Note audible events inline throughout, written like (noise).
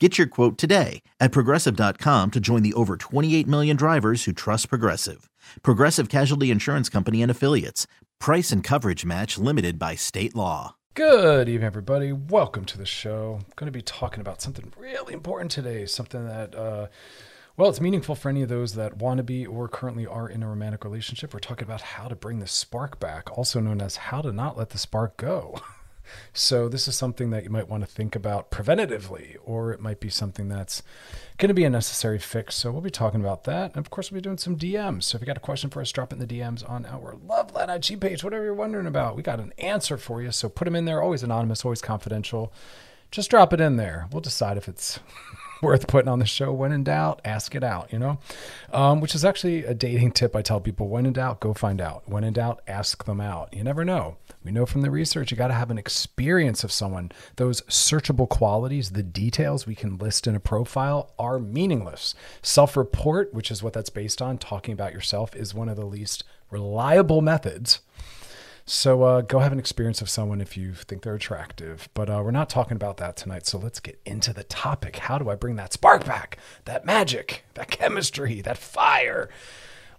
Get your quote today at progressive.com to join the over 28 million drivers who trust Progressive. Progressive Casualty Insurance Company and Affiliates. Price and coverage match limited by state law. Good evening, everybody. Welcome to the show. I'm going to be talking about something really important today, something that, uh, well, it's meaningful for any of those that want to be or currently are in a romantic relationship. We're talking about how to bring the spark back, also known as how to not let the spark go. (laughs) So this is something that you might want to think about preventatively, or it might be something that's going to be a necessary fix. So we'll be talking about that. And of course, we'll be doing some DMs. So if you got a question for us, drop it in the DMs on our Loveline IG page, whatever you're wondering about. We got an answer for you. So put them in there, always anonymous, always confidential. Just drop it in there. We'll decide if it's (laughs) worth putting on the show. When in doubt, ask it out, you know, um, which is actually a dating tip I tell people when in doubt, go find out. When in doubt, ask them out. You never know. We know from the research you got to have an experience of someone. Those searchable qualities, the details we can list in a profile are meaningless. Self report, which is what that's based on, talking about yourself, is one of the least reliable methods so uh, go have an experience of someone if you think they're attractive. But uh, we're not talking about that tonight. So let's get into the topic. How do I bring that spark back? That magic, that chemistry, that fire?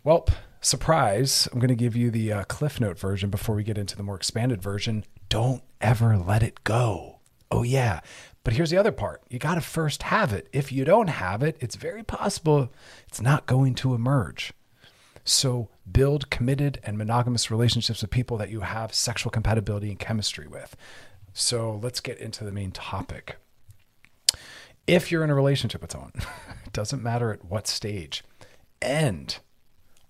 Well, surprise, I'm going to give you the uh, Cliff Note version before we get into the more expanded version. Don't ever let it go. Oh, yeah. But here's the other part you got to first have it. If you don't have it, it's very possible it's not going to emerge. So build committed and monogamous relationships with people that you have sexual compatibility and chemistry with. So let's get into the main topic. If you're in a relationship with someone, (laughs) it doesn't matter at what stage, and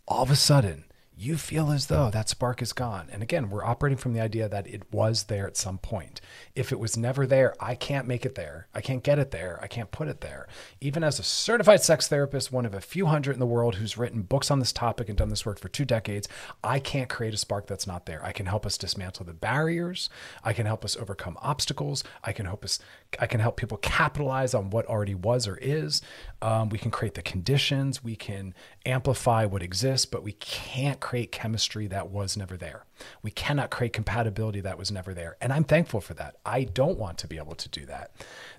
all of a sudden you feel as though that spark is gone. And again, we're operating from the idea that it was there at some point. If it was never there, I can't make it there. I can't get it there. I can't put it there. Even as a certified sex therapist, one of a few hundred in the world who's written books on this topic and done this work for two decades, I can't create a spark that's not there. I can help us dismantle the barriers. I can help us overcome obstacles. I can help us I can help people capitalize on what already was or is. Um, we can create the conditions. We can amplify what exists, but we can't create chemistry that was never there. We cannot create compatibility that was never there. And I'm thankful for that. I don't want to be able to do that.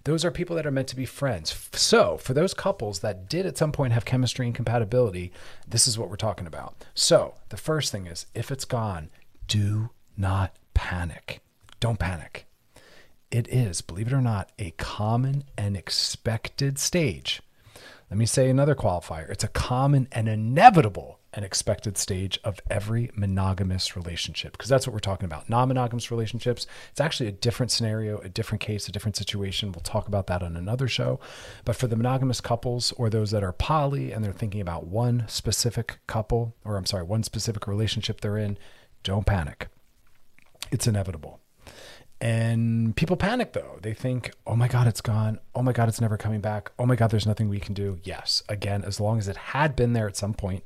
Those are people that are meant to be friends. So, for those couples that did at some point have chemistry and compatibility, this is what we're talking about. So, the first thing is if it's gone, do not panic. Don't panic. It is, believe it or not, a common and expected stage. Let me say another qualifier it's a common and inevitable and expected stage of every monogamous relationship because that's what we're talking about. Non monogamous relationships, it's actually a different scenario, a different case, a different situation. We'll talk about that on another show. But for the monogamous couples or those that are poly and they're thinking about one specific couple, or I'm sorry, one specific relationship they're in, don't panic. It's inevitable. And people panic though. They think, oh my God, it's gone. Oh my God, it's never coming back. Oh my God, there's nothing we can do. Yes, again, as long as it had been there at some point,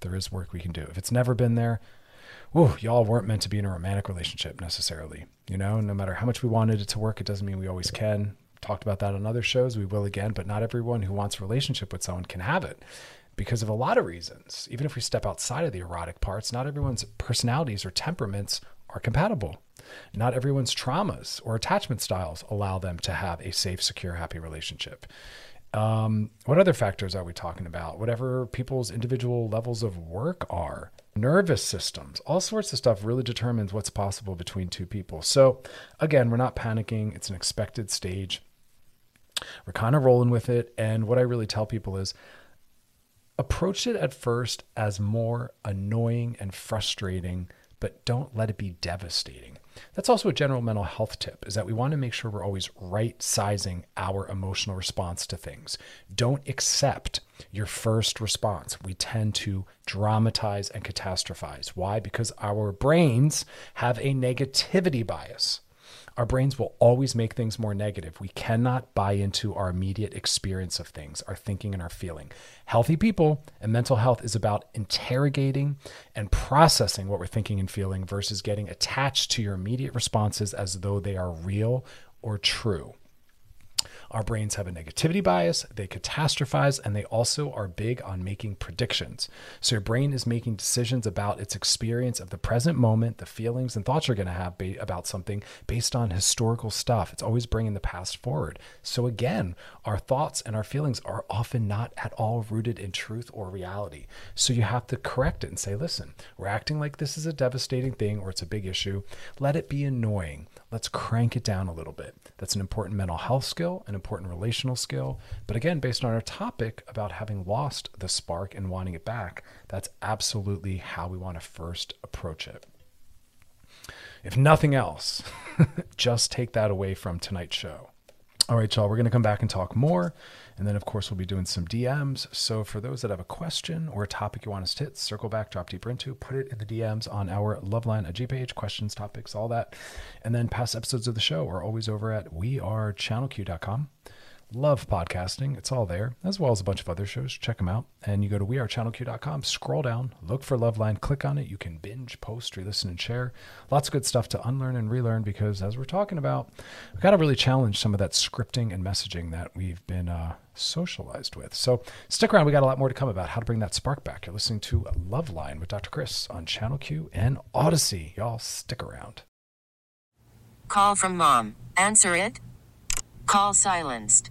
there is work we can do. If it's never been there, oh, y'all weren't meant to be in a romantic relationship necessarily. You know, no matter how much we wanted it to work, it doesn't mean we always can. Talked about that on other shows. We will again, but not everyone who wants a relationship with someone can have it because of a lot of reasons. Even if we step outside of the erotic parts, not everyone's personalities or temperaments are compatible. Not everyone's traumas or attachment styles allow them to have a safe, secure, happy relationship. Um, what other factors are we talking about? Whatever people's individual levels of work are, nervous systems, all sorts of stuff really determines what's possible between two people. So, again, we're not panicking. It's an expected stage. We're kind of rolling with it. And what I really tell people is approach it at first as more annoying and frustrating, but don't let it be devastating. That's also a general mental health tip is that we want to make sure we're always right sizing our emotional response to things. Don't accept your first response. We tend to dramatize and catastrophize. Why? Because our brains have a negativity bias. Our brains will always make things more negative. We cannot buy into our immediate experience of things, our thinking and our feeling. Healthy people and mental health is about interrogating and processing what we're thinking and feeling versus getting attached to your immediate responses as though they are real or true. Our brains have a negativity bias, they catastrophize, and they also are big on making predictions. So your brain is making decisions about its experience of the present moment, the feelings and thoughts you're going to have ba- about something based on historical stuff. It's always bringing the past forward. So again, our thoughts and our feelings are often not at all rooted in truth or reality. So you have to correct it and say, listen, we're acting like this is a devastating thing or it's a big issue. Let it be annoying. Let's crank it down a little bit. That's an important mental health skill, an important relational skill. But again, based on our topic about having lost the spark and wanting it back, that's absolutely how we want to first approach it. If nothing else, (laughs) just take that away from tonight's show. All right, y'all, we're going to come back and talk more. And then, of course, we'll be doing some DMs. So, for those that have a question or a topic you want us to hit, circle back, drop deeper into, put it in the DMs on our Loveline IG page, questions, topics, all that. And then, past episodes of the show are always over at wearechannelq.com. Love podcasting. It's all there, as well as a bunch of other shows. Check them out. And you go to wearechannelq.com, scroll down, look for Loveline, click on it. You can binge, post, re listen, and share. Lots of good stuff to unlearn and relearn because, as we're talking about, we've got to really challenge some of that scripting and messaging that we've been uh, socialized with. So stick around. We got a lot more to come about how to bring that spark back. You're listening to Loveline with Dr. Chris on Channel Q and Odyssey. Y'all stick around. Call from mom. Answer it. Call silenced.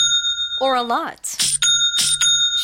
or a lot?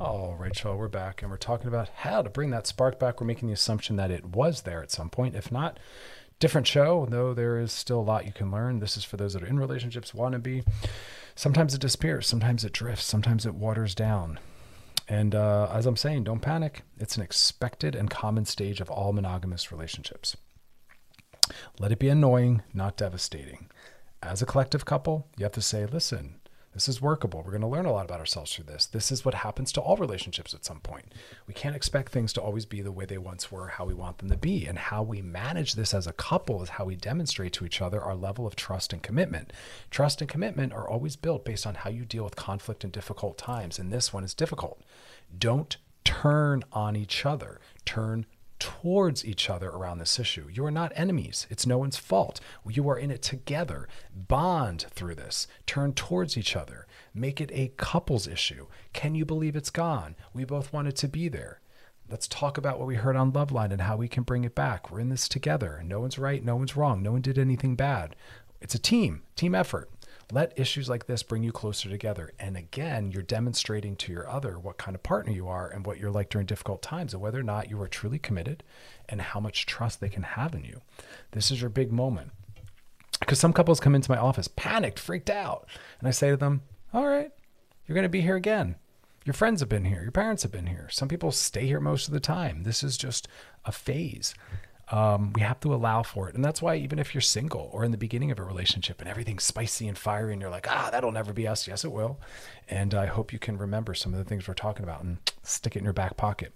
Right, y'all, we're back and we're talking about how to bring that spark back. We're making the assumption that it was there at some point. If not, different show, though there is still a lot you can learn. This is for those that are in relationships, want to be. Sometimes it disappears, sometimes it drifts, sometimes it waters down. And uh, as I'm saying, don't panic. It's an expected and common stage of all monogamous relationships. Let it be annoying, not devastating. As a collective couple, you have to say, listen, this is workable. We're going to learn a lot about ourselves through this. This is what happens to all relationships at some point. We can't expect things to always be the way they once were, how we want them to be. And how we manage this as a couple is how we demonstrate to each other our level of trust and commitment. Trust and commitment are always built based on how you deal with conflict and difficult times. And this one is difficult. Don't turn on each other, turn towards each other around this issue. You are not enemies. It's no one's fault. You are in it together. Bond through this. Turn towards each other. Make it a couples issue. Can you believe it's gone? We both wanted to be there. Let's talk about what we heard on Loveline and how we can bring it back. We're in this together. No one's right, no one's wrong. No one did anything bad. It's a team, team effort. Let issues like this bring you closer together. And again, you're demonstrating to your other what kind of partner you are and what you're like during difficult times and whether or not you are truly committed and how much trust they can have in you. This is your big moment. Because some couples come into my office panicked, freaked out. And I say to them, All right, you're going to be here again. Your friends have been here. Your parents have been here. Some people stay here most of the time. This is just a phase. Um, we have to allow for it. And that's why, even if you're single or in the beginning of a relationship and everything's spicy and fiery, and you're like, ah, that'll never be us. Yes, it will. And I hope you can remember some of the things we're talking about and stick it in your back pocket.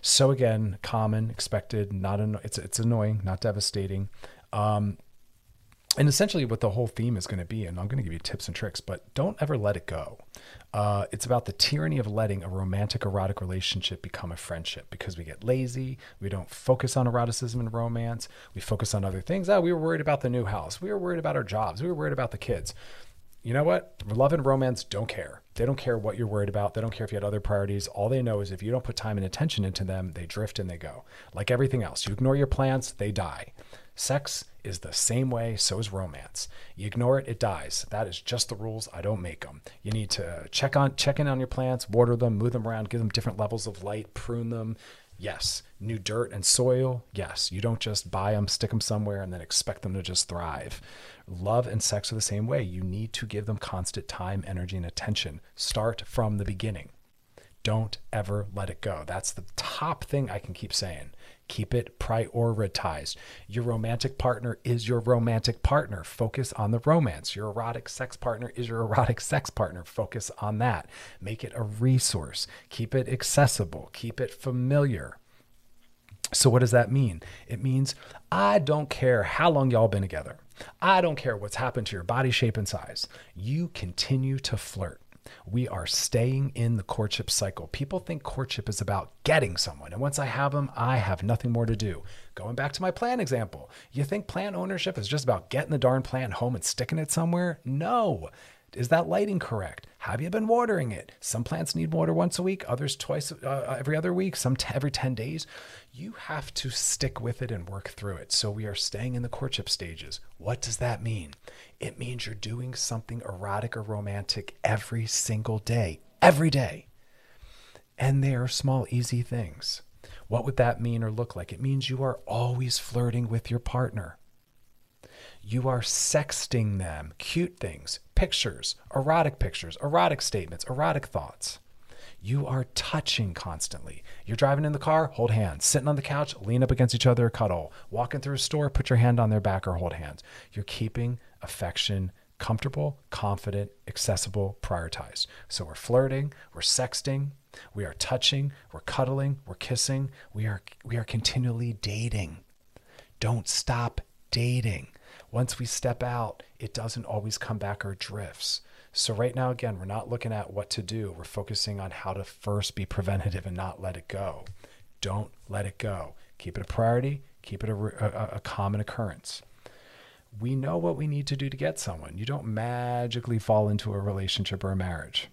So, again, common, expected, not an, it's, it's annoying, not devastating. Um, and essentially what the whole theme is going to be and i'm going to give you tips and tricks but don't ever let it go. Uh, it's about the tyranny of letting a romantic erotic relationship become a friendship because we get lazy we don't focus on eroticism and romance we focus on other things. Oh we were worried about the new house we were worried about our jobs we were worried about the kids. You know what? Love and romance don't care. They don't care what you're worried about. They don't care if you had other priorities. All they know is if you don't put time and attention into them they drift and they go. Like everything else you ignore your plants they die Sex is the same way, so is romance. You ignore it, it dies. That is just the rules. I don't make them. You need to check on check in on your plants, water them, move them around, give them different levels of light, prune them. Yes. New dirt and soil. Yes. You don't just buy them, stick them somewhere, and then expect them to just thrive. Love and sex are the same way. You need to give them constant time, energy, and attention. Start from the beginning. Don't ever let it go. That's the top thing I can keep saying. Keep it prioritized. Your romantic partner is your romantic partner. Focus on the romance. Your erotic sex partner is your erotic sex partner. Focus on that. Make it a resource. Keep it accessible. Keep it familiar. So, what does that mean? It means I don't care how long y'all been together. I don't care what's happened to your body shape and size. You continue to flirt we are staying in the courtship cycle. People think courtship is about getting someone. And once I have them, I have nothing more to do. Going back to my plant example, you think plant ownership is just about getting the darn plant home and sticking it somewhere? No. Is that lighting correct? Have you been watering it? Some plants need water once a week, others twice uh, every other week, some t- every 10 days. You have to stick with it and work through it. So we are staying in the courtship stages. What does that mean? It means you're doing something erotic or romantic every single day, every day. And they are small, easy things. What would that mean or look like? It means you are always flirting with your partner. You are sexting them cute things, pictures, erotic pictures, erotic statements, erotic thoughts. You are touching constantly. You're driving in the car, hold hands. Sitting on the couch, lean up against each other, cuddle. Walking through a store, put your hand on their back or hold hands. You're keeping affection comfortable, confident, accessible, prioritized. So we're flirting, we're sexting, we are touching, we're cuddling, we're kissing, we are we are continually dating. Don't stop dating. Once we step out, it doesn't always come back or drifts. So right now again, we're not looking at what to do. We're focusing on how to first be preventative and not let it go. Don't let it go. Keep it a priority, keep it a, a, a common occurrence we know what we need to do to get someone. You don't magically fall into a relationship or a marriage.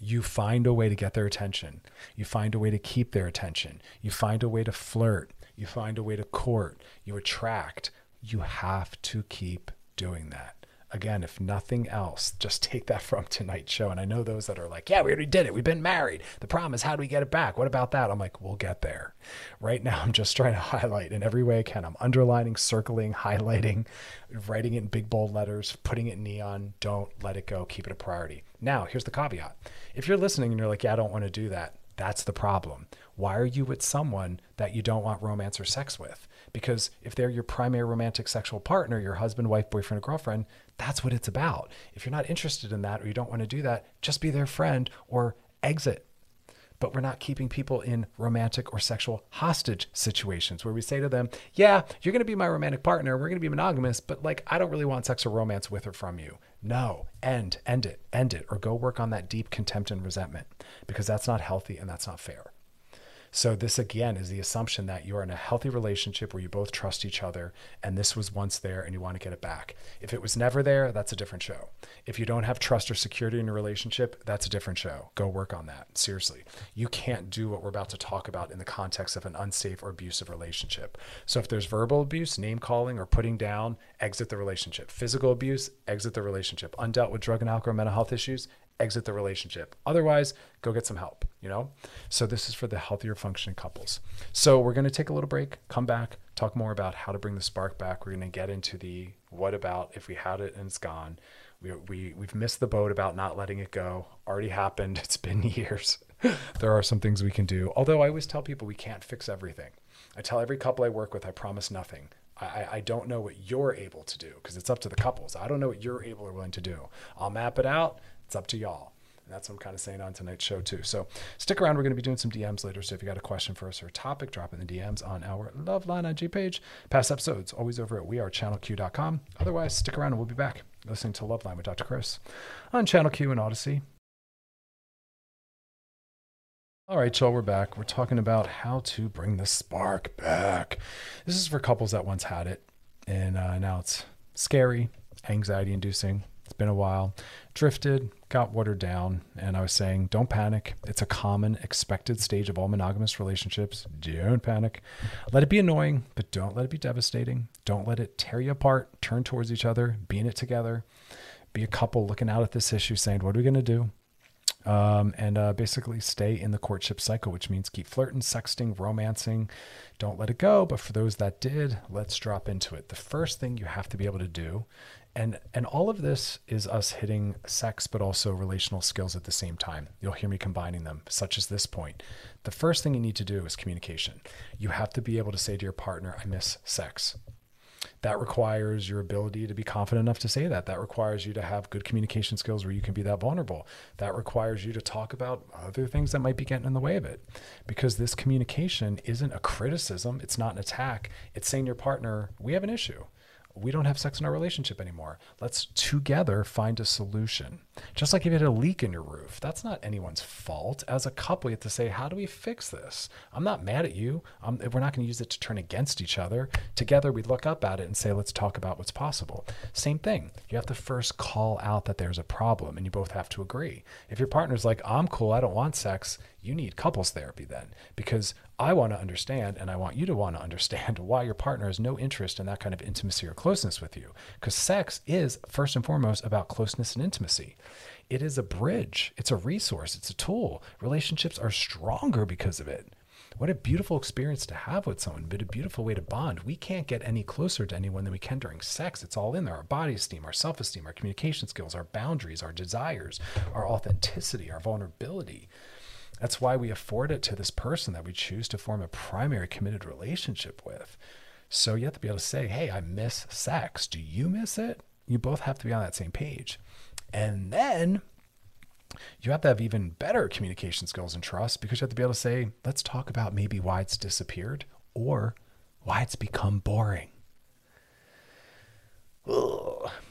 You find a way to get their attention. You find a way to keep their attention. You find a way to flirt. You find a way to court. You attract. You have to keep doing that again, if nothing else, just take that (laughs) from tonight's show. And I know those that are like, yeah, we already did it. We've been married. The problem is, how do we get it back? What about that? I'm like, we'll get there. Right now, (laughs) I'm just trying to highlight in every way I can. I'm underlining, circling, (laughs) highlighting, writing it in big bold letters, putting it in neon. Don't let it go. Keep it a priority. Now, here's the caveat. If you're listening and you're like, yeah, I don't want to do that, that's the problem. Why are you with someone that you don't want romance or sex with? Because if they're your primary romantic sexual partner, your husband, wife, boyfriend, or girlfriend, that's what it's about. If you're not interested in that or you don't want to do that, just be their friend or exit but we're not keeping people in romantic or sexual hostage situations where we say to them, Yeah, you're going to be my romantic partner. We're going to be monogamous, but like, I don't really want sex or romance with or from you. No, end, end it, end it, or go work on that deep contempt and resentment because that's not healthy and that's not fair. So, this again is the assumption that you're in a healthy relationship where you both trust each other and this was once there and you want to get it back. If it was never there, that's a different show. If you don't have trust or security in your relationship, that's a different show. Go work on that. Seriously. You can't do what we're about to talk about in the context of an unsafe or abusive relationship. So, if there's verbal abuse, name calling, or putting down, exit the relationship. Physical abuse, exit the relationship. Undealt with drug and alcohol mental health issues, exit the relationship. Otherwise, go get some help, you know? So this is for the healthier functioning couples. So we're going to take a little break, come back, talk more about how to bring the spark back. We're going to get into the what about if we had it and it's gone. We, we, we've missed the boat about not letting it go. Already happened. (laughs) It's been years. (laughs) there are some things we can do. Although I always tell people we can't fix everything. I tell every couple I work with, I promise nothing. I, I don't know what you're able to do because it's up to the couples. I don't know what you're able or willing to do. I'll map it out. It's up to y'all. And that's what I'm kind of saying on tonight's show, too. So stick around. We're going to be doing some DMs later. So if you got a question for us or a topic, drop in the DMs on our Loveline IG page. Past episodes, always over at wearechannelq.com. Otherwise, stick around and we'll be back listening to Loveline with Dr. Chris on Channel Q and Odyssey. All right, y'all, we're back. We're talking about how to bring the spark back. This is for couples that once had it, and uh, now it's scary, anxiety inducing. It's been a while. Drifted, got watered down, and I was saying, don't panic. It's a common, expected stage of all monogamous relationships. Don't panic. Let it be annoying, but don't let it be devastating. Don't let it tear you apart. Turn towards each other, be in it together. Be a couple looking out at this issue, saying, what are we going to do? Um, and uh, basically stay in the courtship cycle, which means keep flirting, sexting, romancing. Don't let it go. But for those that did, let's drop into it. The first thing you have to be able to do, and and all of this is us hitting sex, but also relational skills at the same time. You'll hear me combining them, such as this point. The first thing you need to do is communication. You have to be able to say to your partner, "I miss sex." that requires your ability to be confident enough to say that. That requires you to have good communication skills where you can be that vulnerable. That requires you to talk about other things that might be getting in the way of it. Because this communication isn't a criticism, it's not an attack. It's saying to your partner, we have an issue we don't have sex in our relationship anymore. Let's together find a solution. Just like if you had a leak in your roof, that's not anyone's fault. As a couple, you have to say, How do we fix this? I'm not mad at you. Um, we're not going to use it to turn against each other. Together, we look up at it and say, Let's talk about what's possible. Same thing. You have to first call out that there's a problem and you both have to agree. If your partner's like, I'm cool, I don't want sex, you need couples therapy then because I want to understand and I want you to want to understand (laughs) why your partner has no interest in that kind of intimacy or closeness with you. Because sex is first and foremost about closeness and intimacy. It is a bridge, it's a resource, it's a tool. Relationships are stronger because of it. What a beautiful experience to have with someone, but a beautiful way to bond. We can't get any closer to anyone than we can during sex. It's all in there our body esteem, our self esteem, our communication skills, our boundaries, our desires, our authenticity, our vulnerability. That's why we afford it to this person that we choose to form a primary committed relationship with. So you have to be able to say, hey, I miss sex. Do you miss it? You both have to be on that same page. And then you have to have even better communication skills and trust because you have to be able to say, let's talk about maybe why it's disappeared or why it's become boring. Ugh.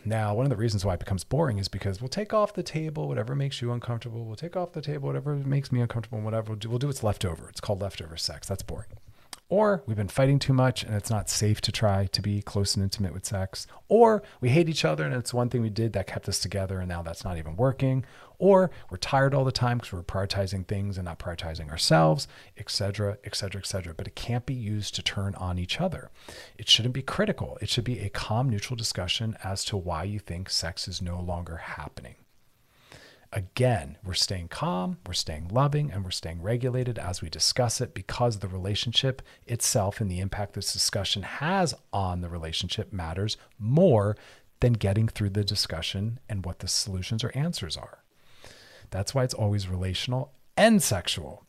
Now, one of the reasons why it becomes boring is because we'll take off the table whatever makes you uncomfortable. We'll take off the table whatever makes me uncomfortable. And whatever we'll do, we'll do what's leftover. It's called leftover sex. That's boring. Or we've been fighting too much and it's not safe to try to be close and intimate with sex. Or we hate each other and it's one thing we did that kept us together and now that's not even working. Or we're tired all the time because we're prioritizing things and not prioritizing ourselves, etc., etc., etc. But it can't be used to turn on each other. It shouldn't be critical. It should be a calm, neutral discussion as to why you think sex is no longer happening. Again, we're staying calm, we're staying loving, and we're staying regulated as we discuss it because the relationship itself and the impact this discussion has on the relationship matters more than getting through the discussion and what the solutions or answers are. That's why it's always relational and sexual.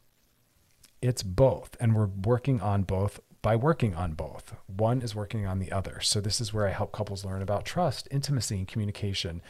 It's both. And we're working on both by working on both. One is working on the other. So, this is where I help couples learn about trust, intimacy, and communication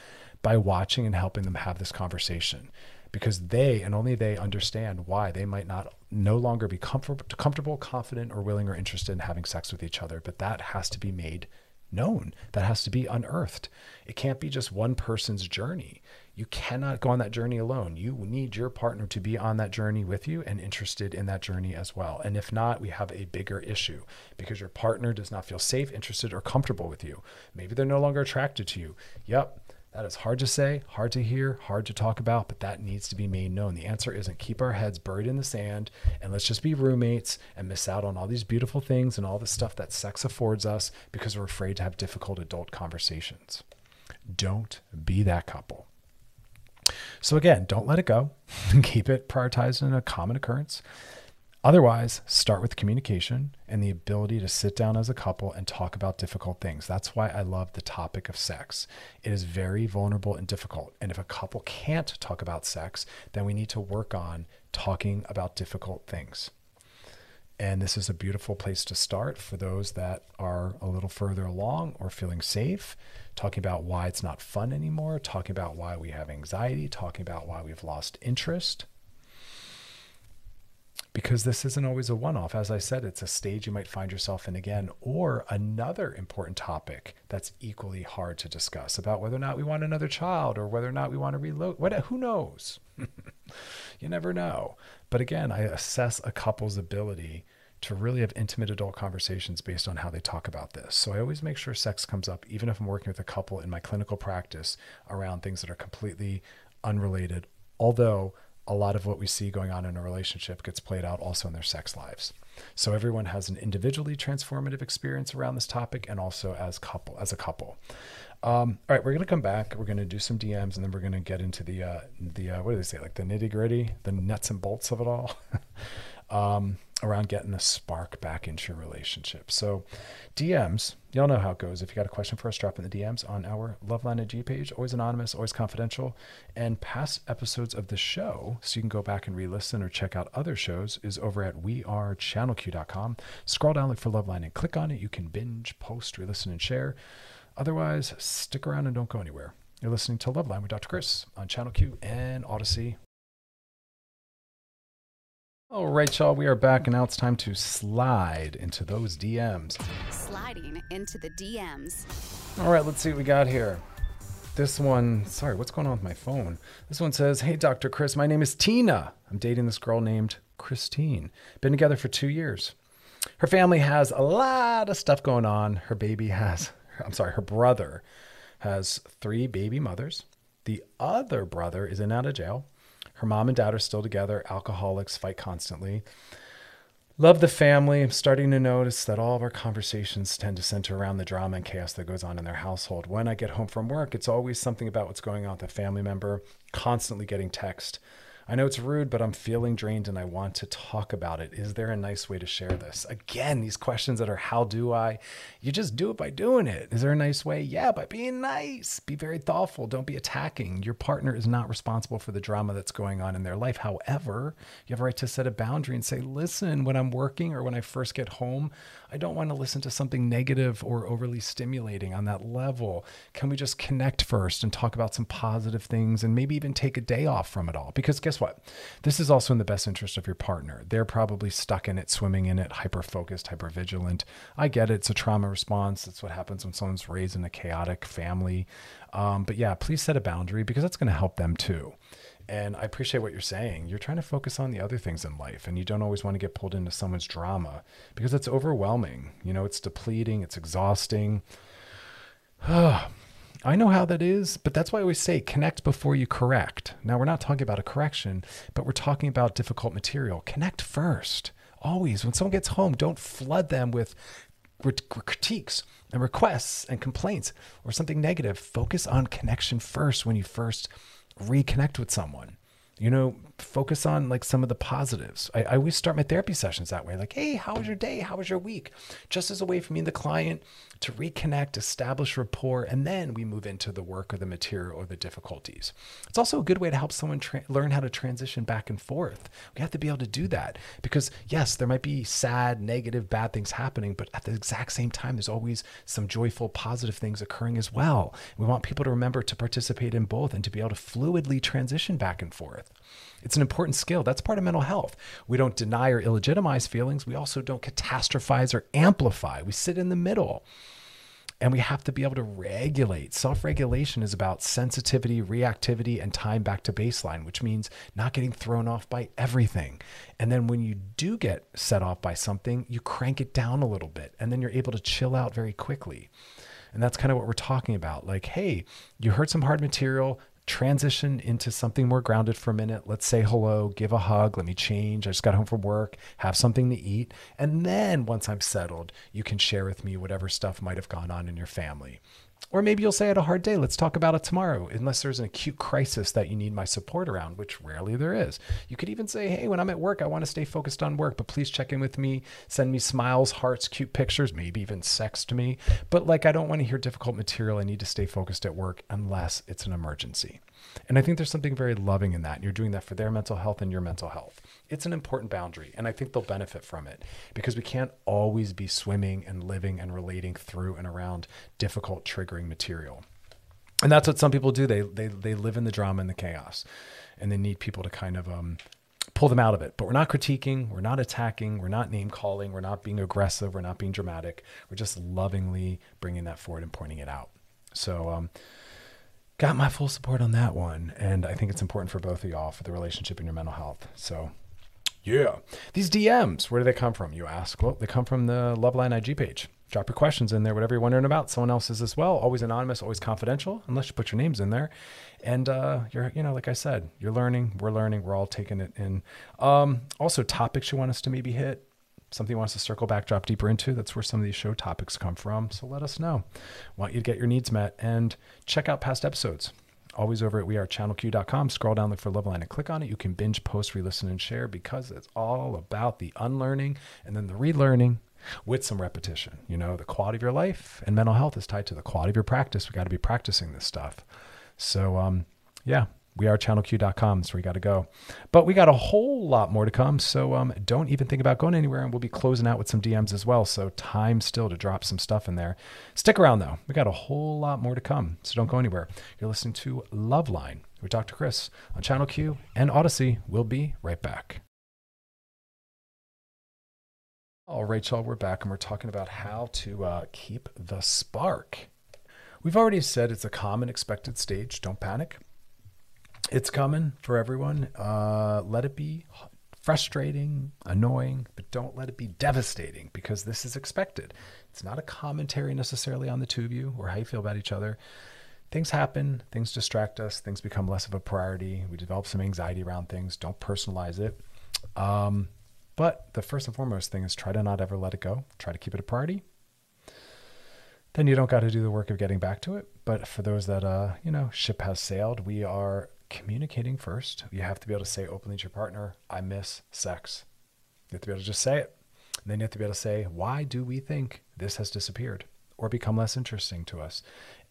by watching and helping them have this conversation because they and only they understand why they might not no longer be comfort, comfortable, confident, or willing or interested in having sex with each other. But that has to be made known. That has to be unearthed. It can't be just one person's journey. You cannot go on that journey alone. You need your partner to be on that journey with you and interested in that journey as well. And if not, we have a bigger issue because your partner does not feel safe, interested, or comfortable with you. Maybe they're no longer attracted to you. Yep. That is hard to say, hard to hear, hard to talk about, but that needs to be made known. The answer isn't keep our heads buried in the sand and let's just be roommates and miss out on all these beautiful things and all the stuff that sex affords us because we're afraid to have difficult adult conversations. Don't be that couple. So, again, don't let it go. (laughs) Keep it prioritized in a common occurrence. Otherwise, start with communication and the ability to sit down as a couple and talk about difficult things. That's why I love the topic of sex. It is very vulnerable and difficult. And if a couple can't talk about sex, then we need to work on talking about difficult things. And this is a beautiful place to start for those that are a little further along or feeling safe, talking about why it's not fun anymore, talking about why we have anxiety, talking about why we've lost interest because this isn't always a one off. As I said, it's a stage you might find yourself in again, or another important topic that's equally hard to discuss about whether or not we want another child or whether or not we want to reload. What, who knows? (laughs) you never know. But again, I assess a couple's ability to really have intimate adult conversations based on how they talk about this. So I always make sure sex comes up, even if I'm working with a couple in my clinical practice around things that are completely unrelated. Although a lot of what we see going on in a relationship gets played out also in their sex lives. So everyone has an individually transformative experience around this topic and also as couple as a couple. Um, all right, we're gonna come back. We're gonna do some DMs and then we're gonna get into the uh, the uh, what do they say like the nitty gritty, the nuts and bolts of it all. (laughs) um, around getting a spark back into your relationship. So, DMs, y'all know how it goes. If you got a question for us, drop in the DMs on our Loveline IG page, always anonymous, always confidential. And past episodes of the show, so you can go back and re listen or check out other shows, is over at wearechannelq.com. Scroll down, look for Loveline, and click on it. You can binge, post, re listen, and share. Otherwise, stick around and don't go anywhere. You're listening to Loveline with Dr. Chris on Channel Q and Odyssey all right, y'all, we are back, and now it's time to slide into those DMs. Sliding into the DMs. All right, let's see what we got here. This one, sorry, what's going on with my phone? This one says, Hey, Dr. Chris, my name is Tina. I'm dating this girl named Christine. Been together for two years. Her family has a lot of stuff going on. Her baby has, (laughs) I'm sorry, her brother has three baby mothers. The other brother is in out of jail. Her mom and dad are still together, alcoholics, fight constantly. Love the family. I'm starting to notice that all of our conversations tend to center around the drama and chaos that goes on in their household. When I get home from work, it's always something about what's going on with a family member, constantly getting text I know it's rude, but I'm feeling drained and I want to talk about it. Is there a nice way to share this? Again, these questions that are how do I? You just do it by doing it. Is there a nice way? Yeah, by being nice. Be very thoughtful. Don't be attacking. Your partner is not responsible for the drama that's going on in their life. However, you have a right to set a boundary and say, listen, when I'm working or when I first get home, I don't want to listen to something negative or overly stimulating on that level. Can we just connect first and talk about some positive things and maybe even take a day off from it all? Because guess what? This is also in the best interest of your partner. They're probably stuck in it, swimming in it, hyper focused, hyper vigilant. I get it. It's a trauma response. That's what happens when someone's raised in a chaotic family. Um, but yeah, please set a boundary because that's going to help them too. And I appreciate what you're saying. You're trying to focus on the other things in life, and you don't always want to get pulled into someone's drama because it's overwhelming. You know, it's depleting, it's exhausting. (sighs) I know how that is, but that's why I always say connect before you correct. Now, we're not talking about a correction, but we're talking about difficult material. Connect first. Always. When someone gets home, don't flood them with critiques and requests and complaints or something negative. Focus on connection first when you first reconnect with someone. you know focus on like some of the positives I, I always start my therapy sessions that way like hey how was your day how was your week just as a way for me and the client to reconnect establish rapport and then we move into the work or the material or the difficulties. It's also a good way to help someone tra- learn how to transition back and forth. We have to be able to do that because yes there might be sad negative bad things happening but at the exact same time there's always some joyful positive things occurring as well. We want people to remember to participate in both and to be able to fluidly transition back and forth it's an important skill. That's part of mental health. We don't deny or illegitimize feelings. We also don't catastrophize or amplify. We sit in the middle. And we have to be able to regulate. Self regulation is about sensitivity, reactivity, and time back to baseline, which means not getting thrown off by everything. And then when you do get set off by something, you crank it down a little bit, and then you're able to chill out very quickly. And that's kind of what we're talking about. Like, hey, you heard some hard material, transition into something more grounded for a minute. Let's say hello, give a hug, let me change. I just got home from work, have something to eat. And then once I'm settled, you can share with me whatever stuff might have gone on in your family. Or maybe you'll say I had a hard day. Let's talk about it tomorrow, unless there's an acute crisis that you need my support around, which rarely there is. You could even say, Hey, when I'm at work, I want to stay focused on work, but please check in with me. Send me smiles, hearts, cute pictures, maybe even sex to me. But like, I don't want to hear difficult material. I need to stay focused at work unless it's an emergency. And I think there's something very loving in that. You're doing that for their mental health and your mental health. It's an important boundary. And I think they'll benefit from it because we can't always be swimming and living and relating through and around difficult, triggering material. And that's what some people do. They, they, they live in the drama and the chaos and they need people to kind of um, pull them out of it. But we're not critiquing, we're not attacking, we're not name calling, we're not being aggressive, we're not being dramatic. We're just lovingly bringing that forward and pointing it out. So, um, got my full support on that one. And I think it's important for both of y'all for the relationship and your mental health. So, yeah. These DMs, where do they come from? You ask. Well, they come from the Loveline IG page. Drop your questions in there, whatever you're wondering about. Someone else's as well. Always anonymous, always confidential, unless you put your names in there. And uh, you're, you know, like I said, you're learning, we're learning, we're all taking it in. Um, also, topics you want us to maybe hit something wants to circle back, drop deeper into, that's where some of these show topics come from. So let us know. Want you to get your needs met and check out past episodes. Always over at wearechannelq.com. Scroll down, look for Loveline, and click on it. You can binge, post, re listen, and share because it's all about the unlearning and then the relearning with some repetition. You know, the quality of your life and mental health is tied to the quality of your practice. We got to be practicing this stuff. So, um, yeah, we are channelq.com. That's where you got to go. But we got a whole lot more to come. So um, don't even think about going anywhere. And we'll be closing out with some DMs as well. So time still to drop some stuff in there. Stick around though. We got a whole lot more to come. So don't go anywhere. You're listening to Loveline with Dr. Chris on Channel Q and Odyssey. We'll be right back. All right, y'all, we're back and we're talking about how to uh, keep the spark. We've already said it's a common expected stage. Don't panic it's coming for everyone. Uh, let it be frustrating, annoying, but don't let it be devastating because this is expected. It's not a commentary necessarily on the two of you or how you feel about each other. Things happen, things distract us, things become less of a priority. We develop some anxiety around things. Don't personalize it. Um, but the first and foremost thing is try to not ever let it go. Try to keep it a priority. Then you don't got to do the work of getting back to it. But for those that, uh, you know, ship has sailed, we are communicating first. You have to be able to say openly to your partner, I miss sex. You have to be able to just say it. And then you have to be able to say, why do we think this has disappeared or become less interesting to us?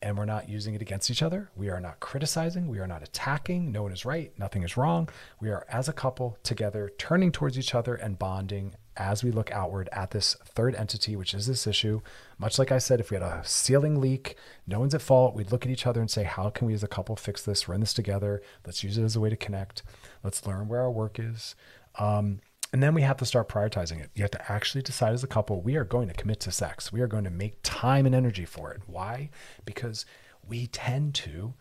And we're not using it against each other. We are not criticizing. We are not attacking. No one is right. Nothing is wrong. We are, as a couple, together, turning towards each other and bonding as we look outward at this third entity, which is this issue. Much like I said, if we had a ceiling leak, no one's at fault. We'd look at each other and say, How can we as a couple fix this, run this together? Let's use it as a way to connect. Let's learn where our work is. Um, and then we have to start prioritizing it. You have to actually decide as a couple, we are going to commit to sex. We are going to make time and energy for it. Why? Because we tend to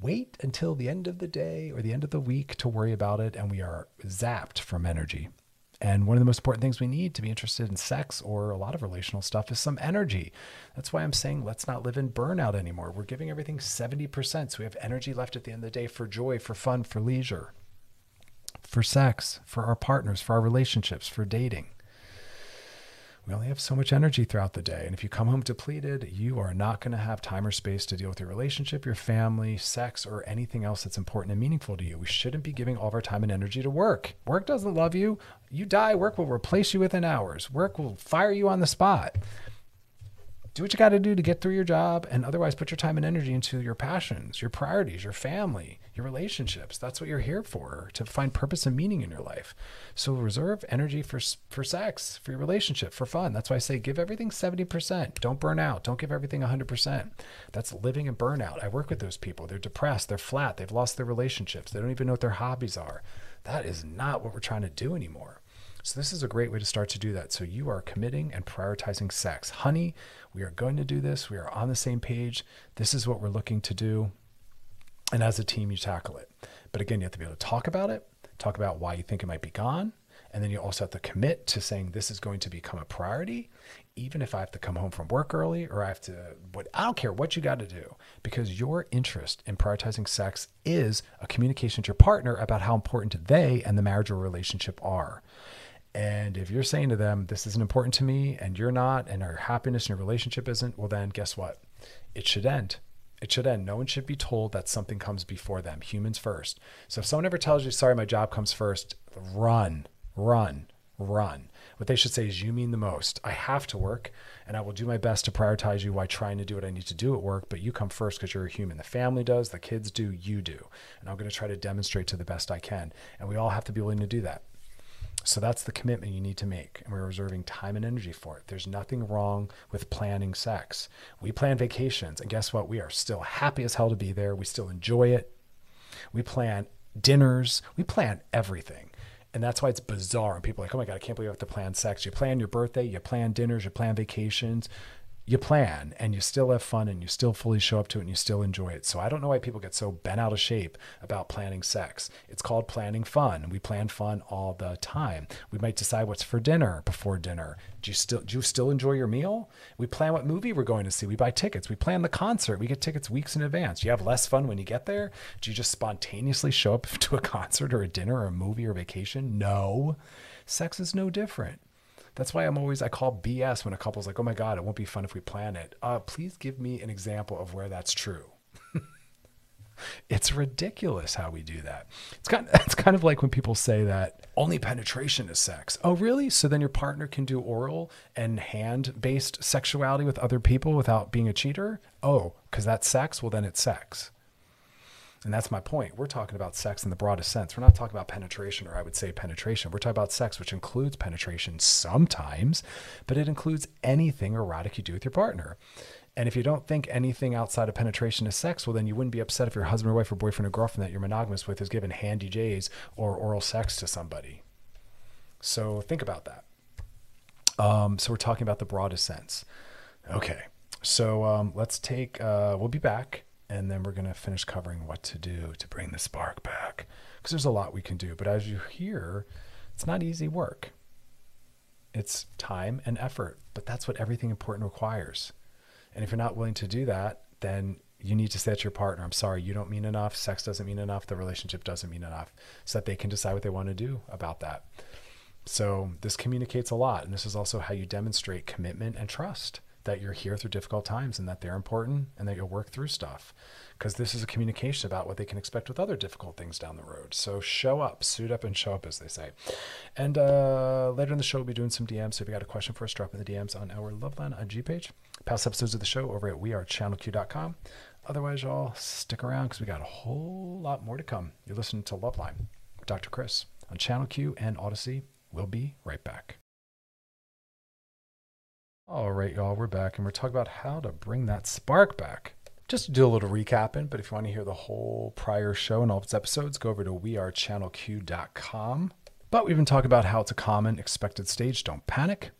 wait until the end of the day or the end of the week to worry about it, and we are zapped from energy. And one of the most important things we need to be interested in sex or a lot of relational stuff is some energy. That's why I'm saying let's not live in burnout anymore. We're giving everything 70%. So we have energy left at the end of the day for joy, for fun, for leisure, for sex, for our partners, for our relationships, for dating. We only have so much energy throughout the day. And if you come home depleted, you are not going to have time or space to deal with your relationship, your family, sex, or anything else that's important and meaningful to you. We shouldn't be giving all of our time and energy to work. Work doesn't love you. You die, work will replace you within hours. Work will fire you on the spot do what you got to do to get through your job and otherwise put your time and energy into your passions, your priorities, your family, your relationships. That's what you're here for, to find purpose and meaning in your life. So reserve energy for for sex, for your relationship, for fun. That's why I say give everything 70%. Don't burn out. Don't give everything 100%. That's living in burnout. I work with those people. They're depressed, they're flat, they've lost their relationships. They don't even know what their hobbies are. That is not what we're trying to do anymore. So, this is a great way to start to do that. So, you are committing and prioritizing sex. Honey, we are going to do this. We are on the same page. This is what we're looking to do. And as a team, you tackle it. But again, you have to be able to talk about it, talk about why you think it might be gone. And then you also have to commit to saying this is going to become a priority, even if I have to come home from work early or I have to, what I don't care what you got to do, because your interest in prioritizing sex is a communication to your partner about how important they and the marriage or relationship are. And if you're saying to them, this isn't important to me, and you're not, and our happiness in your relationship isn't, well, then guess what? It should end. It should end. No one should be told that something comes before them. Humans first. So if someone ever tells you, sorry, my job comes first, run, run, run. What they should say is, you mean the most. I have to work, and I will do my best to prioritize you while trying to do what I need to do at work, but you come first because you're a human. The family does, the kids do, you do. And I'm going to try to demonstrate to the best I can. And we all have to be willing to do that. So that's the commitment you need to make. And we're reserving time and energy for it. There's nothing wrong with planning sex. We plan vacations, and guess what? We are still happy as hell to be there. We still enjoy it. We plan dinners, we plan everything. And that's why it's bizarre. And people are like, oh my God, I can't believe you have to plan sex. You plan your birthday, you plan dinners, you plan vacations you plan and you still have fun and you still fully show up to it and you still enjoy it. So I don't know why people get so bent out of shape about planning sex. It's called planning fun. We plan fun all the time. We might decide what's for dinner before dinner. Do you still do you still enjoy your meal? We plan what movie we're going to see. We buy tickets. We plan the concert. We get tickets weeks in advance. You have less fun when you get there? Do you just spontaneously show up (laughs) to a concert or a dinner or a movie or vacation? No. Sex is no different. That's why I'm always I call BS when a couple's like, "Oh my god, it won't be fun if we plan it." Uh, please give me an example of where that's true. (laughs) it's ridiculous how we do that. It's kind of, (laughs) it's kind of like when people say that only penetration is sex. Oh, really? So then your partner can do oral and hand-based sexuality with other people without being a cheater? Oh, cuz that's sex? Well, then it's sex. And that's my point. We're talking about sex in the broadest sense. We're not talking about penetration, or I would say penetration. We're talking about sex, which includes penetration sometimes, but it includes anything erotic you do with your partner. And if you don't think anything outside of penetration is sex, well, then you wouldn't be upset if your husband or wife or boyfriend or girlfriend that you're monogamous with is giving handy J's or oral sex to somebody. So think about that. Um, so we're talking about the broadest sense. Okay. So um, let's take, uh, we'll be back and then we're going to finish covering what to do to bring the spark back. Because there's a lot we can do but as you hear it's not easy work. It's time and effort but that's what everything important requires. And if you're not willing to do that then you need to say to your partner i'm sorry you don't mean enough sex doesn't mean enough the relationship doesn't mean enough so that they can decide what they want to do about that. So this communicates a lot and this is also how you demonstrate commitment and trust that you're here through difficult times and that they're important and that you'll work through stuff. Because this is a communication about what they can expect with other difficult things down the road. So show up, suit up, and show up, as they say. And uh, later in the show, we'll be doing some DMs. So if you got a question for us, drop in the DMs on our Loveline IG page. Past episodes of the show over at wearechannelq.com. Otherwise, y'all stick around because we got a whole lot more to come. You're listening to Loveline Dr. Chris on Channel Q and Audacy. We'll be right back. All right, y'all, we're back and we're talking about how to bring that spark back. Just to do a little recapping, but if you want to hear the whole prior show and all of its episodes, go over to wearechannelq.com. But we've been talking about how it's a common expected stage. Don't panic.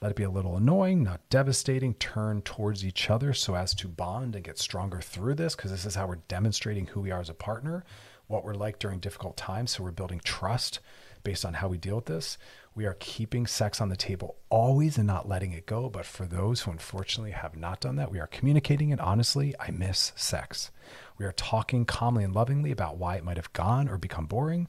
Let it be a little annoying, not devastating. Turn towards each other so as to bond and get stronger through this, because this is how we're demonstrating who we are as a partner, what we're like during difficult times. So we're building trust based on how we deal with this. We are keeping sex on the table always and not letting it go. But for those who unfortunately have not done that, we are communicating it honestly. I miss sex. We are talking calmly and lovingly about why it might have gone or become boring.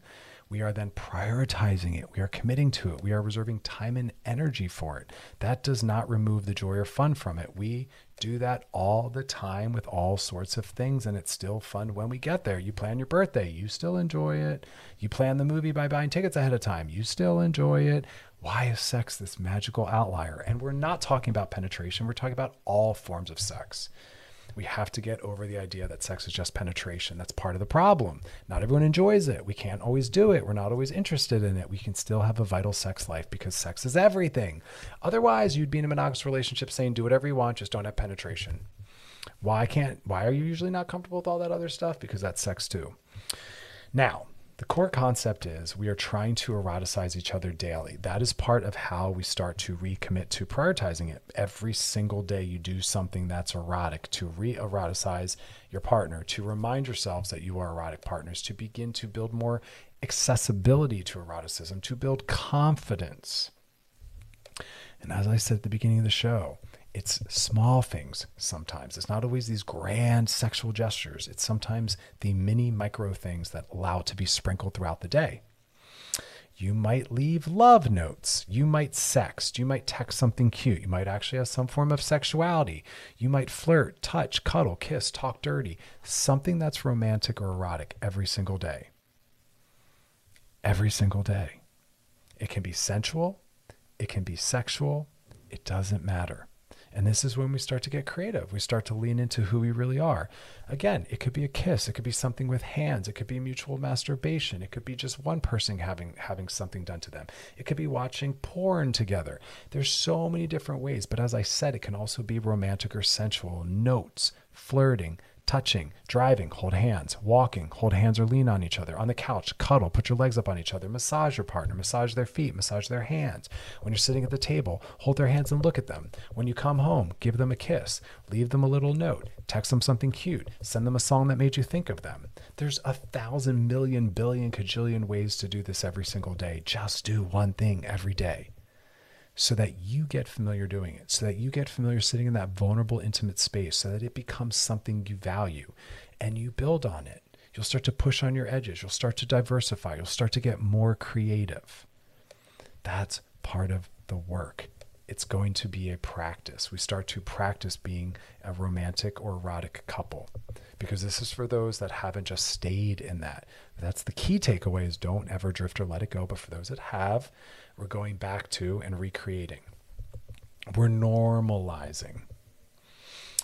We are then prioritizing it. We are committing to it. We are reserving time and energy for it. That does not remove the joy or fun from it. We do that all the time with all sorts of things, and it's still fun when we get there. You plan your birthday, you still enjoy it. You plan the movie by buying tickets ahead of time, you still enjoy it. Why is sex this magical outlier? And we're not talking about penetration, we're talking about all forms of sex. We have to get over the idea that sex is just penetration. That's part of the problem. Not everyone enjoys it. We can't always do it. We're not always interested in it. We can still have a vital sex life because sex is everything. Otherwise, you'd be in a monogamous relationship saying, do whatever you want, just don't have penetration. Why can't, why are you usually not comfortable with all that other stuff? Because that's sex too. Now, the core concept is we are trying to eroticize each other daily. That is part of how we start to recommit to prioritizing it. Every single day, you do something that's erotic to re eroticize your partner, to remind yourselves that you are erotic partners, to begin to build more accessibility to eroticism, to build confidence. And as I said at the beginning of the show, it's small things sometimes. It's not always these grand sexual gestures. It's sometimes the mini micro things that allow to be sprinkled throughout the day. You might leave love notes. You might sext. You might text something cute. You might actually have some form of sexuality. You might flirt, touch, cuddle, kiss, talk dirty. Something that's romantic or erotic every single day. Every single day. It can be sensual. It can be sexual. It doesn't matter. And this is when we start to get creative. We start to lean into who we really are. Again, it could be a kiss, it could be something with hands, it could be mutual masturbation, it could be just one person having having something done to them. It could be watching porn together. There's so many different ways, but as I said, it can also be romantic or sensual, notes, flirting, touching, driving, hold hands, walking, hold hands or lean on each other, on the couch, cuddle, put your legs up on each other, massage your partner, massage their feet, massage their hands. When you're sitting at the table, hold their hands and look at them. When you come home, give them a kiss, leave them a little note, text them something cute, send them a song that made you think of them. There's a thousand million billion cajillion ways to do this every single day. Just do one thing every day so that you get familiar doing it, so that you get familiar sitting in that vulnerable, intimate space, so that it becomes something you value and you build on it. You'll start to push on your edges. You'll start to diversify. You'll start to get more creative. That's part of the work. It's going to be a practice. We start to practice being a romantic or erotic couple because this is for those that haven't just stayed in that. That's the key takeaway is don't ever drift or let it go. But for those that have, we're going back to and recreating. We're normalizing.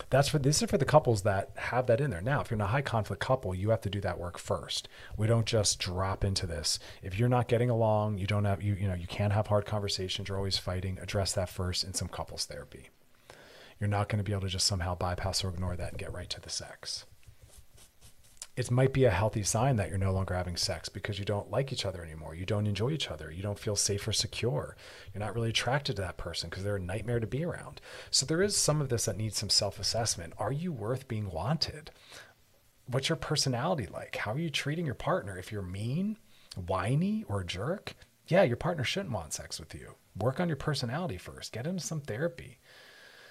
That's for this is for the couples that have that in there. Now, if you're in a high conflict couple, you have to do that work first. We don't just drop into this. If you're not getting along, you don't have you you know, you can't have hard conversations, you're always fighting, address that first in some couples therapy. You're not going to be able to just somehow bypass or ignore that and get right to the sex it might be a healthy sign that you're no longer having sex because you don't like each other anymore. You don't enjoy each other. You don't feel safe or secure. You're not really attracted to that person because they're a nightmare to be around. So there is some of this that needs some self assessment. Are you worth being wanted? What's your personality like? How are you treating your partner? If you're mean, whiny, or a jerk, yeah, your partner shouldn't want sex with you. Work on your personality first. Get into some therapy.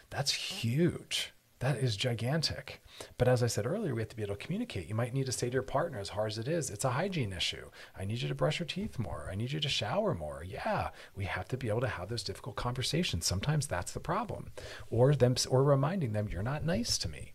That's huge. That is gigantic. But as I said earlier, we have to be able to communicate. You might need to say to your partner, as hard as it is, it's a hygiene issue. I need you to brush your teeth more. I need you to shower more. Yeah, we have to be able to have those difficult conversations. Sometimes that's the problem. Or them or reminding them you're not nice to me.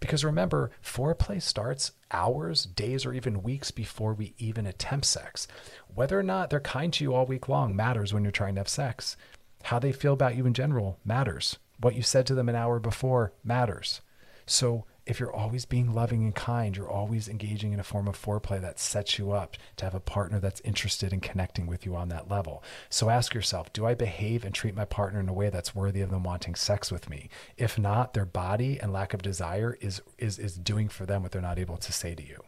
Because remember, foreplay starts hours, days, or even weeks before we even attempt sex. Whether or not they're kind to you all week long matters when you're trying to have sex. How they feel about you in general matters what you said to them an hour before matters. So if you're always being loving and kind, you're always engaging in a form of foreplay that sets you up to have a partner that's interested in connecting with you on that level. So ask yourself, do I behave and treat my partner in a way that's worthy of them wanting sex with me? If not, their body and lack of desire is is is doing for them what they're not able to say to you.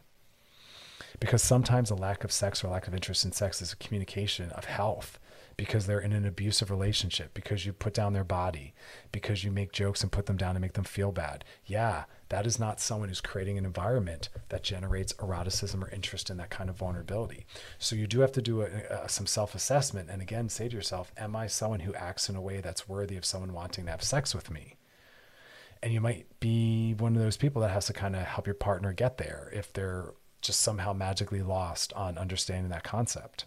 Because sometimes a lack of sex or lack of interest in sex is a communication of health because they're in an abusive relationship, because you put down their body, because you make jokes and put them down and make them feel bad. Yeah, that is not someone who's creating an environment that generates eroticism or interest in that kind of vulnerability. So you do have to do a, a, some self assessment and again say to yourself, Am I someone who acts in a way that's worthy of someone wanting to have sex with me? And you might be one of those people that has to kind of help your partner get there if they're just somehow magically lost on understanding that concept.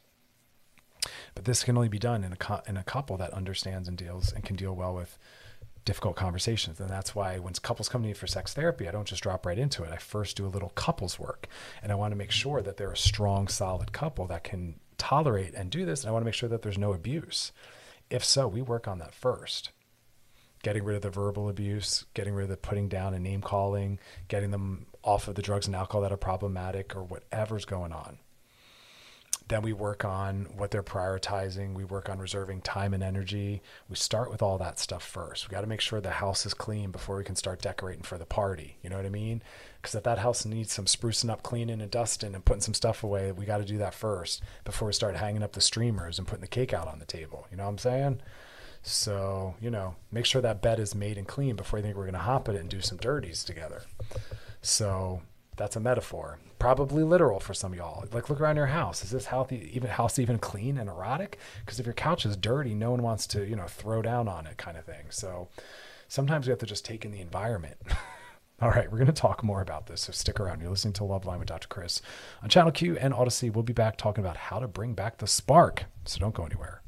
But this can only be done in a co- in a couple that understands and deals and can deal well with difficult conversations. And that's why when couples come to me for sex therapy, I don't just drop right into it. I first do a little couples work, and I want to make sure that they're a strong, solid couple that can tolerate and do this. And I want to make sure that there's no abuse. If so, we work on that first. Getting rid of the verbal abuse, getting rid of the putting down and name calling, getting them off of the drugs and alcohol that are problematic or whatever's going on. Then we work on what they're prioritizing. We work on reserving time and energy. We start with all that stuff first. We got to make sure the house is clean before we can start decorating for the party. You know what I mean? Because if that house needs some sprucing up, cleaning, and dusting and putting some stuff away, we got to do that first before we start hanging up the streamers and putting the cake out on the table. You know what I'm saying? So, you know, make sure that bed is made and clean before you think we're going to hop it and do some dirties together. So, that's a metaphor, probably literal for some of y'all. Like, look around your house. Is this healthy, even house even clean and erotic? Because if your couch is dirty, no one wants to, you know, throw down on it, kind of thing. So sometimes we have to just take in the environment. (laughs) All right, we're going to talk more about this, so stick around. You're listening to Loveline with Dr. Chris on Channel Q and Audacy. We'll be back talking about how to bring back the spark. So don't go anywhere.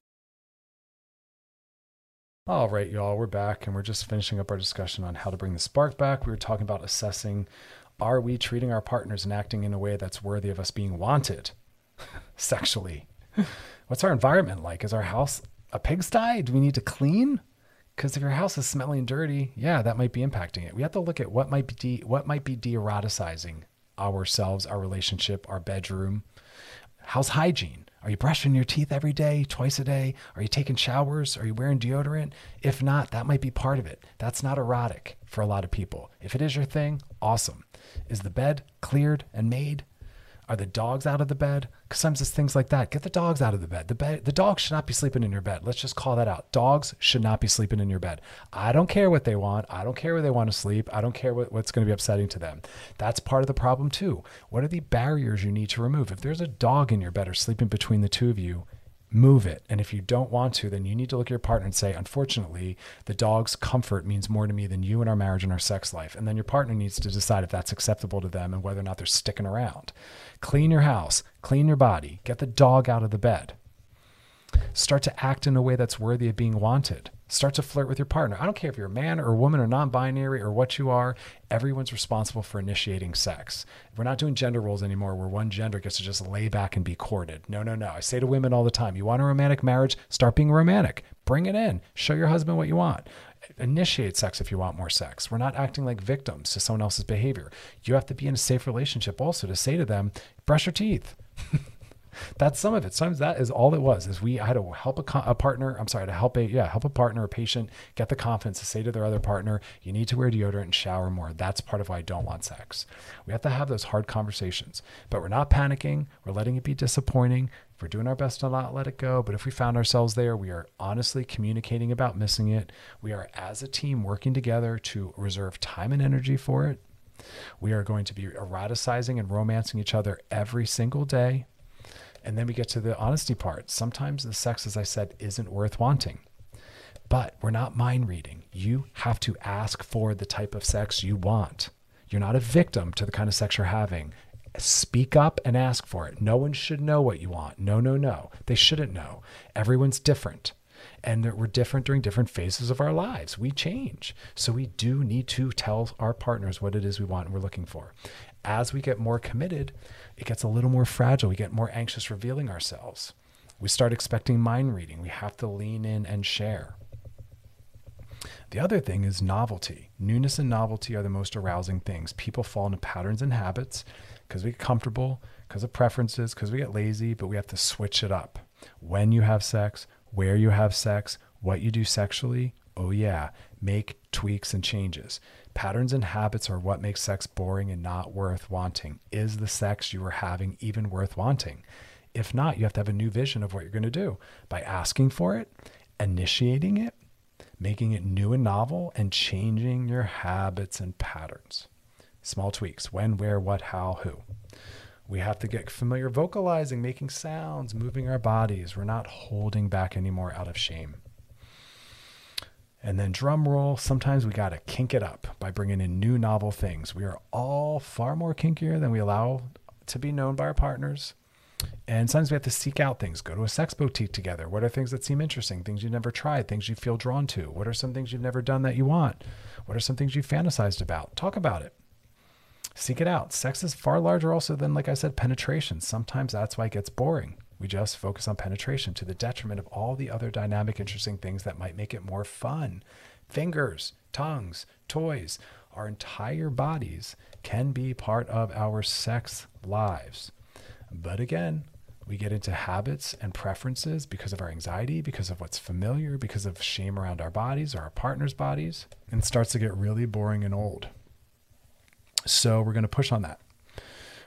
All right, y'all, we're back and we're just finishing up our discussion on how to bring the spark back. We were talking about assessing are we treating our partners and acting in a way that's worthy of us being wanted (laughs) sexually? What's our environment like? Is our house a pigsty? Do we need to clean? Because if your house is smelly and dirty, yeah, that might be impacting it. We have to look at what might be de- what might be de-eroticizing ourselves, our relationship, our bedroom. How's hygiene? Are you brushing your teeth every day, twice a day? Are you taking showers? Are you wearing deodorant? If not, that might be part of it. That's not erotic for a lot of people. If it is your thing, awesome. Is the bed cleared and made? Are the dogs out of the bed? Because sometimes it's things like that. Get the dogs out of the bed. The bed, the dogs should not be sleeping in your bed. Let's just call that out. Dogs should not be sleeping in your bed. I don't care what they want. I don't care where they want to sleep. I don't care what, what's going to be upsetting to them. That's part of the problem too. What are the barriers you need to remove? If there's a dog in your bed or sleeping between the two of you, move it. And if you don't want to, then you need to look at your partner and say, unfortunately, the dog's comfort means more to me than you and our marriage and our sex life. And then your partner needs to decide if that's acceptable to them and whether or not they're sticking around. Clean your house, clean your body, get the dog out of the bed. Start to act in a way that's worthy of being wanted. Start to flirt with your partner. I don't care if you're a man or a woman or non binary or what you are, everyone's responsible for initiating sex. We're not doing gender roles anymore where one gender gets to just lay back and be courted. No, no, no. I say to women all the time you want a romantic marriage? Start being romantic. Bring it in. Show your husband what you want. Initiate sex if you want more sex. We're not acting like victims to someone else's behavior. You have to be in a safe relationship also to say to them, brush your teeth. (laughs) That's some of it. Sometimes that is all it was. Is we had to help a, a, partner. I'm sorry to help a yeah help a partner, a patient get the confidence to say to their other partner, "You need to wear deodorant and shower more." That's part of why I don't want sex. We have to have those hard conversations, but we're not panicking. We're letting it be disappointing. We're doing our best to not let it go. But if we found ourselves there, we are honestly communicating about missing it. We are as a team working together to reserve time and energy for it. We are going to be eroticizing and romancing each other every single day and then we get to the honesty part. Sometimes the sex, as I said, isn't worth wanting. But we're not mind reading. You have to ask for the type of sex you want. You're not a victim to the kind of sex you're having. Speak up and ask for it. No one should know what you want. No, no, no. They shouldn't know. Everyone's different. And we're different during different phases of our lives. We change. So we do need to tell our partners what it is we want and we're looking for. As we get more committed, it gets a little more fragile. We get more anxious revealing ourselves. We start expecting mind reading. We have to lean in and share. The other thing is novelty. Newness and novelty are the most arousing things. People fall into patterns and habits because we get comfortable, because of preferences, because we get lazy, but we have to switch it up. When you have sex, where you have sex, what you do sexually, oh yeah, make tweaks and changes. Patterns and habits are what makes sex boring and not worth wanting. Is the sex you are having even worth wanting? If not, you have to have a new vision of what you're going to do by asking for it, initiating it, making it new and novel, and changing your habits and patterns. Small tweaks when, where, what, how, who. We have to get familiar vocalizing, making sounds, moving our bodies. We're not holding back anymore out of shame. And then drum roll, sometimes we got to kink it up by bringing in new novel things. We are all far more kinkier than we allow to be known by our partners. And sometimes we have to seek out things, go to a sex boutique together. What are things that seem interesting, things you've never tried, things you feel drawn to? What are some things you've never done that you want? What are some things you fantasized about? Talk about it. Seek it out. Sex is far larger also than, like I said, penetration. Sometimes that's why it gets boring. We just focus on penetration to the detriment of all the other dynamic, interesting things that might make it more fun. Fingers, tongues, toys, our entire bodies can be part of our sex lives. But again, we get into habits and preferences because of our anxiety, because of what's familiar, because of shame around our bodies or our partner's bodies, and starts to get really boring and old. So we're going to push on that.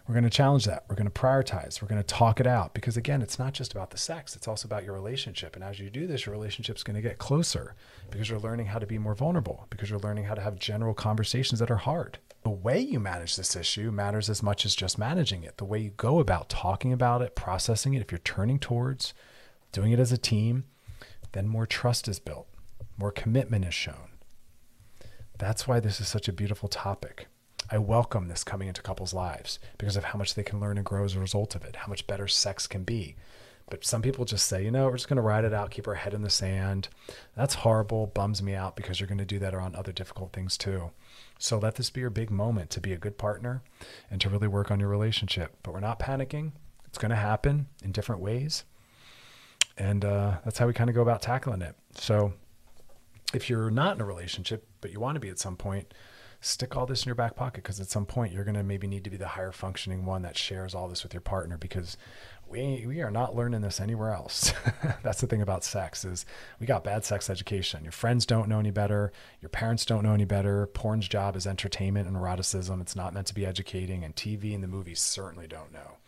We're going to challenge that. We're going to prioritize. We're going to talk it out because, again, it's not just about the sex, it's also about your relationship. And as you do this, your relationship's going to get closer because you're learning how to be more vulnerable, because you're learning how to have general conversations that are hard. The way you manage this issue matters as much as just managing it. The way you go about talking about it, processing it, if you're turning towards doing it as a team, then more trust is built, more commitment is shown. That's why this is such a beautiful topic. I welcome this coming into couples' lives because of how much they can learn and grow as a result of it, how much better sex can be. But some people just say, you know, we're just going to ride it out, keep our head in the sand. That's horrible, bums me out because you're going to do that around other difficult things too. So let this be your big moment to be a good partner and to really work on your relationship. But we're not panicking. It's going to happen in different ways. And uh, that's how we kind of go about tackling it. So if you're not in a relationship, but you want to be at some point, stick all this in your back pocket because at some point you're going to maybe need to be the higher functioning one that shares all this with your partner because we we are not learning this anywhere else. (laughs) That's the thing about sex is we got bad sex education. Your friends don't know any better, your parents don't know any better. Porn's job is entertainment and eroticism. It's not meant to be educating and TV and the movies certainly don't know.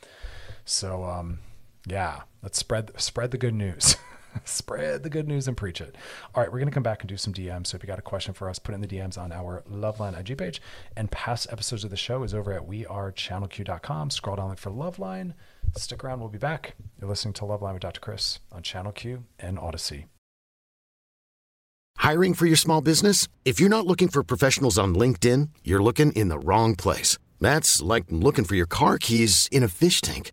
So um yeah, let's spread spread the good news. (laughs) (laughs) Spread the good news and preach it. All right, we're going to come back and do some DMs. So if you got a question for us, put in the DMs on our Loveline IG page. And past episodes of the show is over at wearechannelq.com. Scroll down for Loveline. Stick around. We'll be back. You're listening to Loveline with Dr. Chris on Channel Q and Audacy. Hiring for your small business? If you're not looking for professionals on LinkedIn, you're looking in the wrong place. That's like looking for your car keys in a fish tank.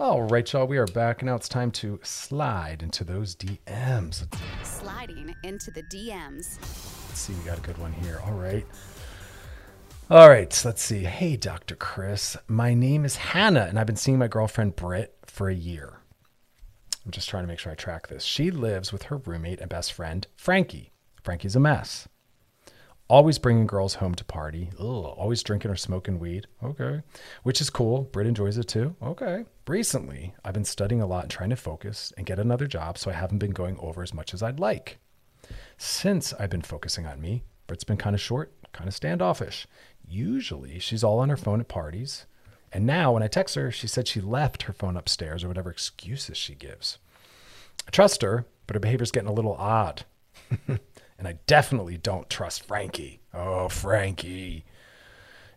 All right, y'all, we are back. Now it's time to slide into those DMs. Sliding into the DMs. Let's see, we got a good one here. All right. All right, let's see. Hey, Dr. Chris. My name is Hannah, and I've been seeing my girlfriend Britt for a year. I'm just trying to make sure I track this. She lives with her roommate and best friend, Frankie. Frankie's a mess. Always bringing girls home to party. Ugh, always drinking or smoking weed. Okay. Which is cool. Brit enjoys it too. Okay. Recently, I've been studying a lot and trying to focus and get another job, so I haven't been going over as much as I'd like. Since I've been focusing on me, Brit's been kind of short, kind of standoffish. Usually, she's all on her phone at parties. And now, when I text her, she said she left her phone upstairs or whatever excuses she gives. I trust her, but her behavior's getting a little odd. (laughs) and I definitely don't trust Frankie. Oh, Frankie.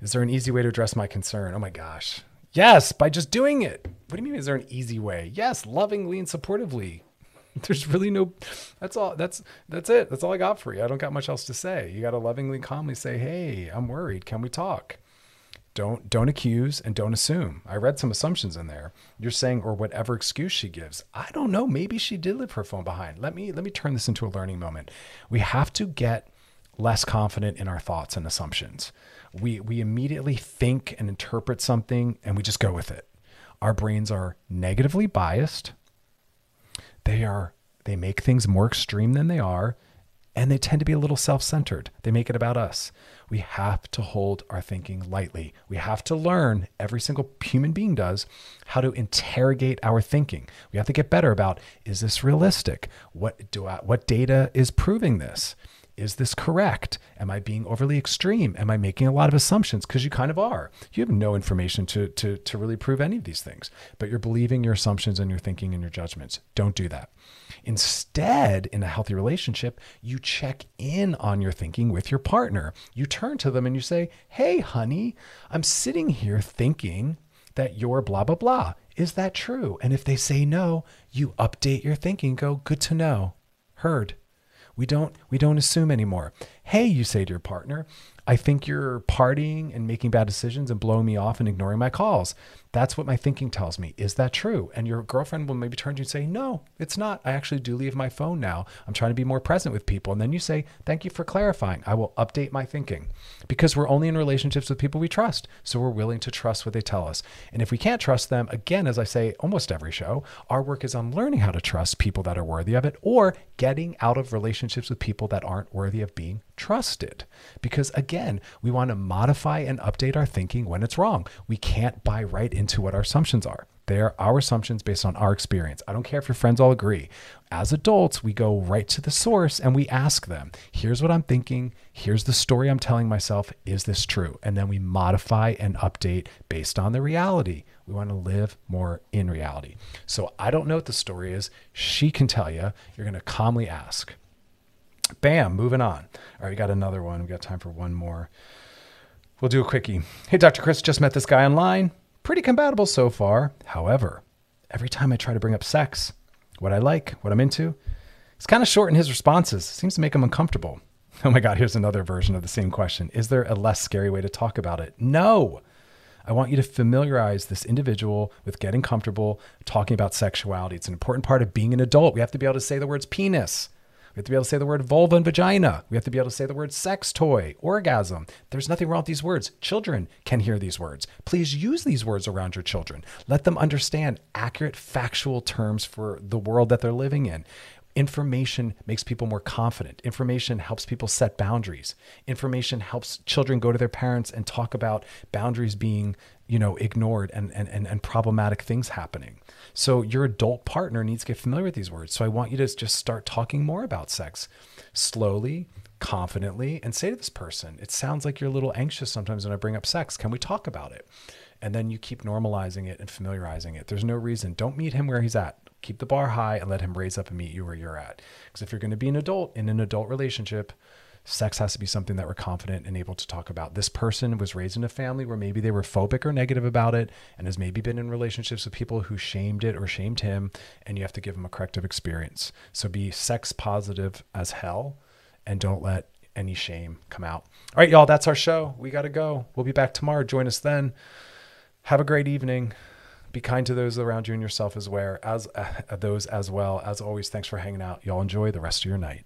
Is there an easy way to address my concern? Oh my gosh. Yes, by just doing it. What do you mean, is there an easy way? Yes, lovingly and supportively. (laughs) There's really no that's all that's that's it. That's all I got for you. I don't got much else to say. You got to lovingly calmly say, "Hey, I'm worried. Can we talk?" Don't don't accuse and don't assume. I read some assumptions in there. You're saying or whatever excuse she gives. I don't know. Maybe she did leave her phone behind. Let me let me turn this into a learning moment. We have to get less confident in our thoughts and assumptions. We we immediately think and interpret something and we just go with it. Our brains are negatively biased. They are they make things more extreme than they are and they tend to be a little self-centered. They make it about us we have to hold our thinking lightly. We have to learn, every single human being does, how to interrogate our thinking. We have to get better about is this realistic? What do I, what data is proving this? Is this correct? Am I being overly extreme? Am I making a lot of assumptions? Because you kind of are. You have no information to, to, to really prove any of these things, but you're believing your assumptions and your thinking and your judgments. Don't do that. Instead, in a healthy relationship, you check in on your thinking with your partner. You turn to them and you say, Hey, honey, I'm sitting here thinking that you're blah, blah, blah. Is that true? And if they say no, you update your thinking, go, Good to know. Heard. We don't we don't assume anymore. Hey, you say to your partner, I think you're partying and making bad decisions and blowing me off and ignoring my calls. That's what my thinking tells me. Is that true? And your girlfriend will maybe turn to you and say, No, it's not. I actually do leave my phone now. I'm trying to be more present with people. And then you say, Thank you for clarifying. I will update my thinking because we're only in relationships with people we trust. So we're willing to trust what they tell us. And if we can't trust them, again, as I say almost every show, our work is on learning how to trust people that are worthy of it or getting out of relationships with people that aren't worthy of being trusted. Because again, we want to modify and update our thinking when it's wrong. We can't buy right into what our assumptions are. They are our assumptions based on our experience. I don't care if your friends all agree. As adults, we go right to the source and we ask them, here's what I'm thinking. Here's the story I'm telling myself. Is this true? And then we modify and update based on the reality. We want to live more in reality. So I don't know what the story is. She can tell you. You're going to calmly ask. Bam, moving on. All right, we got another one. We got time for one more. We'll do a quickie. Hey, Dr. Chris, just met this guy online. Pretty compatible so far. However, every time I try to bring up sex, what I like, what I'm into, he's kind of short in his responses. Seems to make him uncomfortable. (laughs) Oh my God, here's another version of the same question. Is there a less scary way to talk about it? No. I want you to familiarize this individual with getting comfortable talking about sexuality. It's an important part of being an adult. We have to be able to say the words penis, we have to be able to say the word vulva and vagina. We have to be able to say the word sex toy, orgasm. There's nothing wrong with these words. Children can hear these words. Please use these words around your children. Let them understand accurate, factual terms for the world that they're living in. Information makes people more confident. Information helps people set boundaries. Information helps children go to their parents and talk about boundaries being, you know, ignored and, and, and, and problematic things happening. So your adult partner needs to get familiar with these words. So I want you to just start talking more about sex slowly, confidently, and say to this person, it sounds like you're a little anxious sometimes when I bring up sex. Can we talk about it? And then you keep normalizing it and familiarizing it. There's no reason. Don't meet him where he's at. Keep the bar high and let him raise up and meet you where you're at. Because if you're going to be an adult in an adult relationship, sex has to be something that we're confident and able to talk about. This person was raised in a family where maybe they were phobic or negative about it and has maybe been in relationships with people who shamed it or shamed him, and you have to give them a corrective experience. So be sex positive as hell and don't let any shame come out. All right, y'all, that's our show. We got to go. We'll be back tomorrow. Join us then. Have a great evening. Be kind to those around you and yourself as well as uh, those as well. As always, thanks for hanging out. Y'all enjoy the rest of your night.